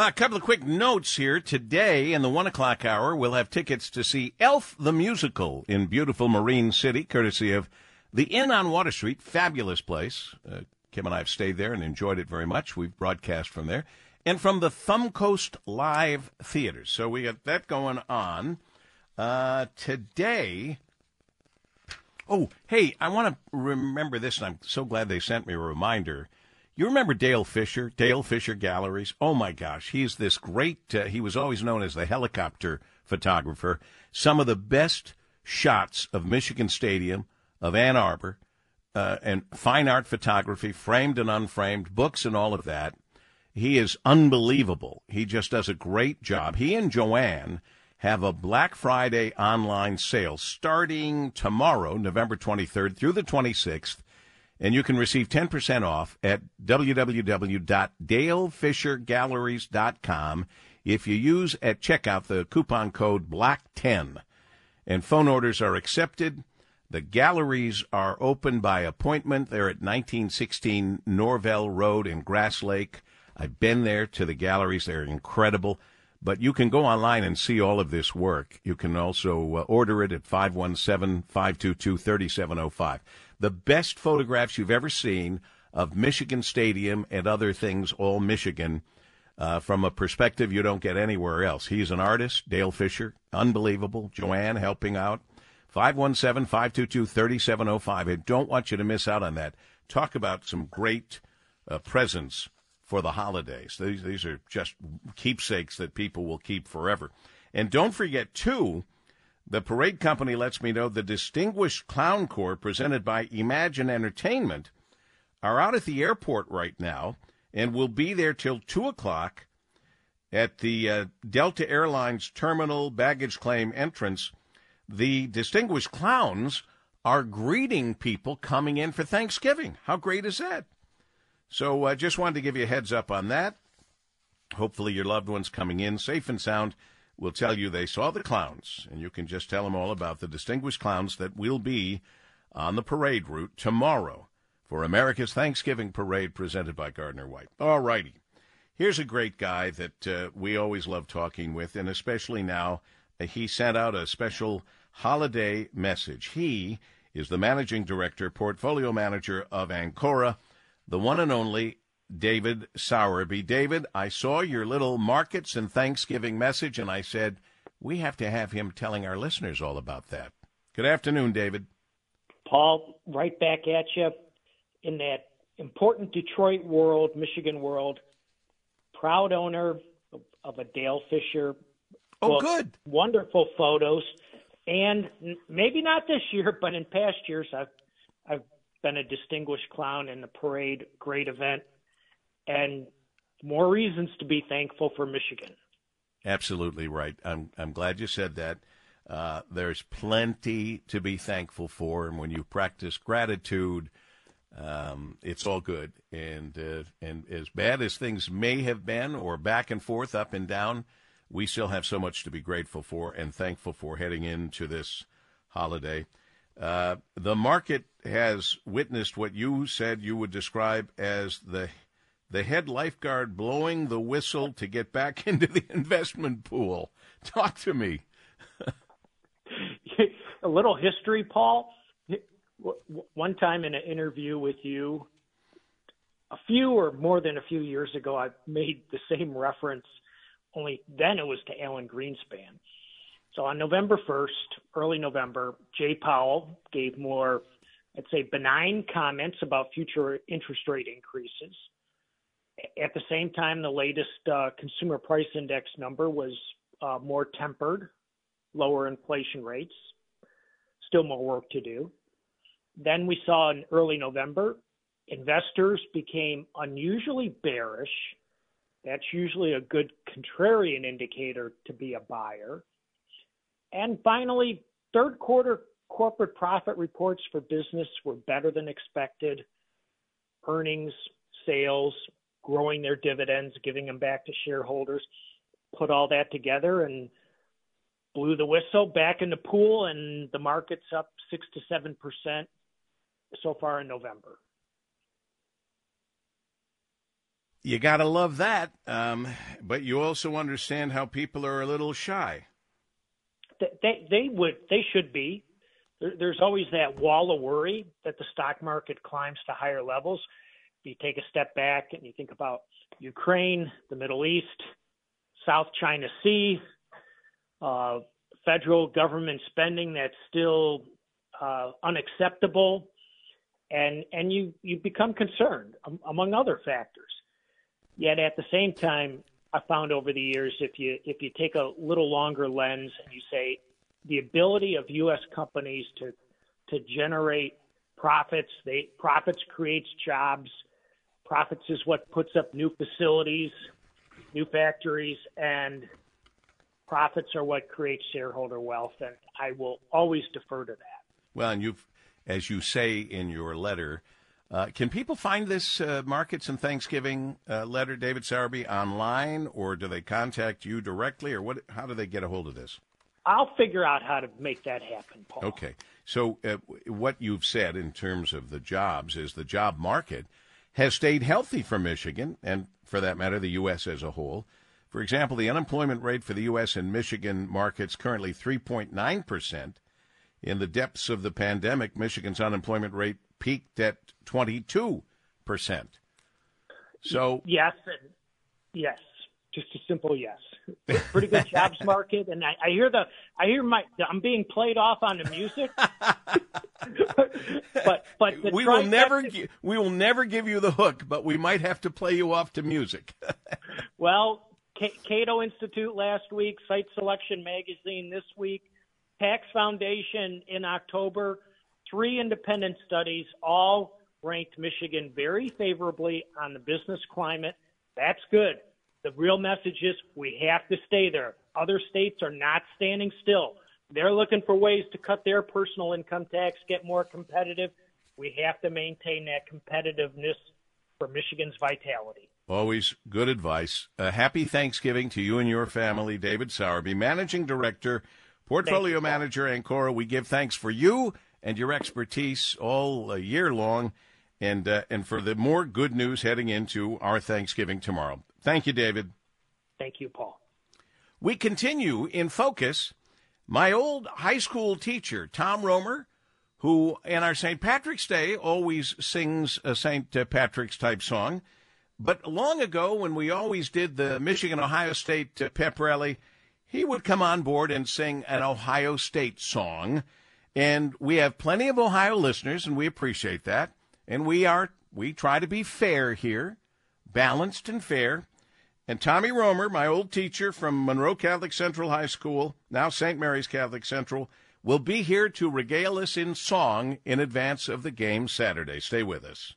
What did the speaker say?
A couple of quick notes here. Today, in the one o'clock hour, we'll have tickets to see Elf the Musical in beautiful Marine City, courtesy of the Inn on Water Street. Fabulous place. Uh, Kim and I have stayed there and enjoyed it very much. We've broadcast from there. And from the Thumb Coast Live Theater. So we got that going on. Uh, today. Oh, hey, I want to remember this, and I'm so glad they sent me a reminder. You remember Dale Fisher, Dale Fisher Galleries? Oh my gosh, he's this great. Uh, he was always known as the helicopter photographer. Some of the best shots of Michigan Stadium, of Ann Arbor, uh, and fine art photography, framed and unframed, books and all of that. He is unbelievable. He just does a great job. He and Joanne have a Black Friday online sale starting tomorrow, November 23rd through the 26th and you can receive 10% off at www.dalefishergalleries.com if you use at checkout the coupon code BLACK10. And phone orders are accepted. The galleries are open by appointment. They're at 1916 Norvell Road in Grass Lake. I've been there to the galleries. They're incredible. But you can go online and see all of this work. You can also uh, order it at 517 522 3705 the best photographs you've ever seen of Michigan Stadium and other things, all Michigan, uh, from a perspective you don't get anywhere else. He's an artist, Dale Fisher, unbelievable. Joanne helping out. 517 522 3705. I don't want you to miss out on that. Talk about some great uh, presents for the holidays. These, these are just keepsakes that people will keep forever. And don't forget, too, the parade company lets me know the Distinguished Clown Corps, presented by Imagine Entertainment, are out at the airport right now and will be there till 2 o'clock at the uh, Delta Airlines terminal baggage claim entrance. The Distinguished Clowns are greeting people coming in for Thanksgiving. How great is that? So I uh, just wanted to give you a heads up on that. Hopefully, your loved ones coming in safe and sound will tell you they saw the clowns, and you can just tell them all about the distinguished clowns that will be on the parade route tomorrow for America's Thanksgiving parade presented by Gardner White. All righty. Here's a great guy that uh, we always love talking with, and especially now, uh, he sent out a special holiday message. He is the managing director, portfolio manager of Ancora, the one and only David Sowerby. David, I saw your little markets and Thanksgiving message, and I said, we have to have him telling our listeners all about that. Good afternoon, David. Paul, right back at you in that important Detroit world, Michigan world. Proud owner of a Dale Fisher. Oh, good. Wonderful photos. And maybe not this year, but in past years, I've I've been a distinguished clown in the parade. Great event and more reasons to be thankful for Michigan. Absolutely right. I'm I'm glad you said that. Uh, there's plenty to be thankful for, and when you practice gratitude, um, it's all good. And uh, and as bad as things may have been, or back and forth, up and down, we still have so much to be grateful for and thankful for heading into this holiday. Uh, the market has witnessed what you said you would describe as the the head lifeguard blowing the whistle to get back into the investment pool. Talk to me. a little history, Paul. One time in an interview with you, a few or more than a few years ago, I made the same reference, only then it was to Alan Greenspan. So on November 1st, early November, Jay Powell gave more, I'd say, benign comments about future interest rate increases. At the same time, the latest uh, consumer price index number was uh, more tempered, lower inflation rates, still more work to do. Then we saw in early November, investors became unusually bearish. That's usually a good contrarian indicator to be a buyer. And finally, third quarter corporate profit reports for business were better than expected. Earnings, sales, growing their dividends, giving them back to shareholders. Put all that together and blew the whistle back in the pool, and the market's up six to seven percent so far in November. You got to love that. Um, but you also understand how people are a little shy. They, they would, they should be. There's always that wall of worry that the stock market climbs to higher levels. You take a step back and you think about Ukraine, the Middle East, South China Sea, uh, federal government spending that's still uh, unacceptable, and and you you become concerned um, among other factors. Yet at the same time, I found over the years if you if you take a little longer lens and you say the ability of U.S. companies to to generate profits, they profits creates jobs. Profits is what puts up new facilities, new factories, and profits are what creates shareholder wealth. And I will always defer to that. Well, and you've, as you say in your letter, uh, can people find this uh, Markets and Thanksgiving uh, letter, David Sowerby, online, or do they contact you directly, or what? How do they get a hold of this? I'll figure out how to make that happen, Paul. Okay. So, uh, what you've said in terms of the jobs is the job market has stayed healthy for Michigan, and for that matter, the U.S. as a whole. For example, the unemployment rate for the U.S. and Michigan markets currently 3.9 percent in the depths of the pandemic, Michigan's unemployment rate peaked at 22%. So, yes, yes, just a simple yes. Pretty good jobs market, and I, I hear the I hear my I'm being played off on the music. but but we will never we will never give you the hook, but we might have to play you off to music. well, Cato Institute last week, Site Selection Magazine this week, Tax Foundation in October, three independent studies all ranked Michigan very favorably on the business climate. That's good. The real message is we have to stay there. Other states are not standing still. They're looking for ways to cut their personal income tax, get more competitive. We have to maintain that competitiveness for Michigan's vitality. Always good advice. A happy Thanksgiving to you and your family, David Sowerby, Managing Director Portfolio you, Manager Ancora, we give thanks for you and your expertise all year long, and uh, and for the more good news heading into our Thanksgiving tomorrow. Thank you, David. Thank you, Paul. We continue in focus. My old high school teacher, Tom Romer, who in our St. Patrick's Day always sings a St. Patrick's type song, but long ago when we always did the Michigan Ohio State pep rally he would come on board and sing an Ohio State song. And we have plenty of Ohio listeners, and we appreciate that. And we are we try to be fair here, balanced and fair. And Tommy Romer, my old teacher from Monroe Catholic Central High School, now St. Mary's Catholic Central, will be here to regale us in song in advance of the game Saturday. Stay with us.